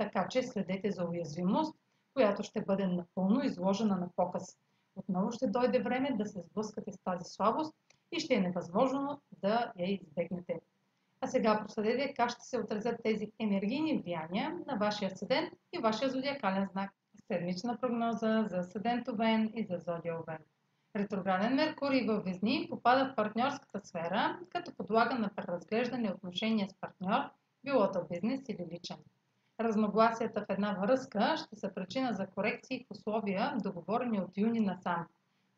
така че следете за уязвимост, която ще бъде напълно изложена на показ. Отново ще дойде време да се сблъскате с тази слабост и ще е невъзможно да я избегнете. А сега проследете как ще се отразят тези енергийни влияния на вашия седент и вашия зодиакален знак. Седмична прогноза за седент Овен и за зодия Овен. Ретрограден Меркурий във Везни попада в партньорската сфера, като подлага на преразглеждане отношения с партньор, било то бизнес или личен. Разногласията в една връзка ще са причина за корекции в условия, договорени от юни насам.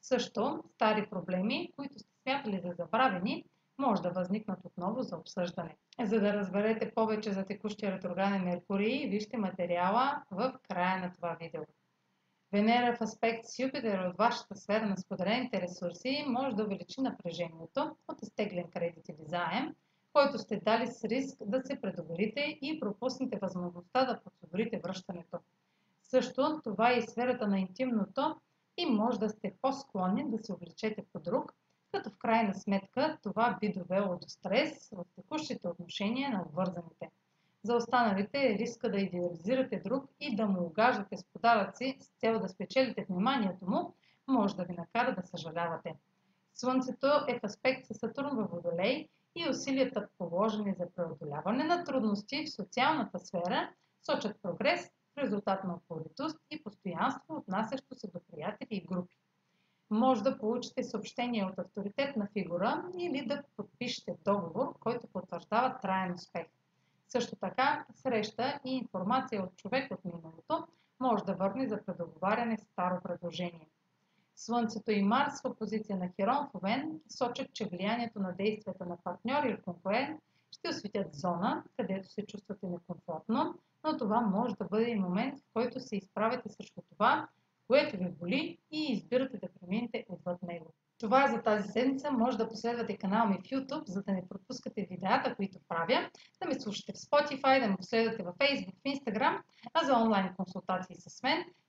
Също стари проблеми, които сте смятали за забравени, може да възникнат отново за обсъждане. За да разберете повече за текущия ретрограден Меркурий, вижте материала в края на това видео. Венера в аспект с Юпитер от вашата сфера на споделените ресурси може да увеличи напрежението от изтеглен кредит или заем, който сте дали с риск да се предоверите и пропуснете възможността да подсигурите връщането. Също това е и сферата на интимното и може да сте по-склонни да се увлечете по друг, като в крайна сметка това би довело до стрес в текущите отношения на обвързаните. За останалите е риска да идеализирате друг и да му угаждате с подаръци с цел да спечелите вниманието му, може да ви накара да съжалявате. Слънцето е в аспект с Сатурн във Водолей и усилията положени за преодоляване на трудности в социалната сфера сочат прогрес в резултат на упоритост и постоянство, отнасящо се до приятели и групи. Може да получите съобщение от авторитетна фигура или да подпишете договор, който потвърждава траен успех. Също така, среща и информация от човек от миналото може да върне за предоговаряне старо предложение. Слънцето и Марс в позиция на Херон в Овен сочат, че влиянието на действията на партньор или конкурент ще осветят зона, където се чувствате некомфортно, но това може да бъде и момент, в който се изправите срещу това, което ви боли и избирате да преминете отвъд него. Това е за тази седмица. Може да последвате канала ми в YouTube, за да не пропускате видеята, които правя, да ме слушате в Spotify, да ме последвате в Facebook, в Instagram, а за онлайн консултации с мен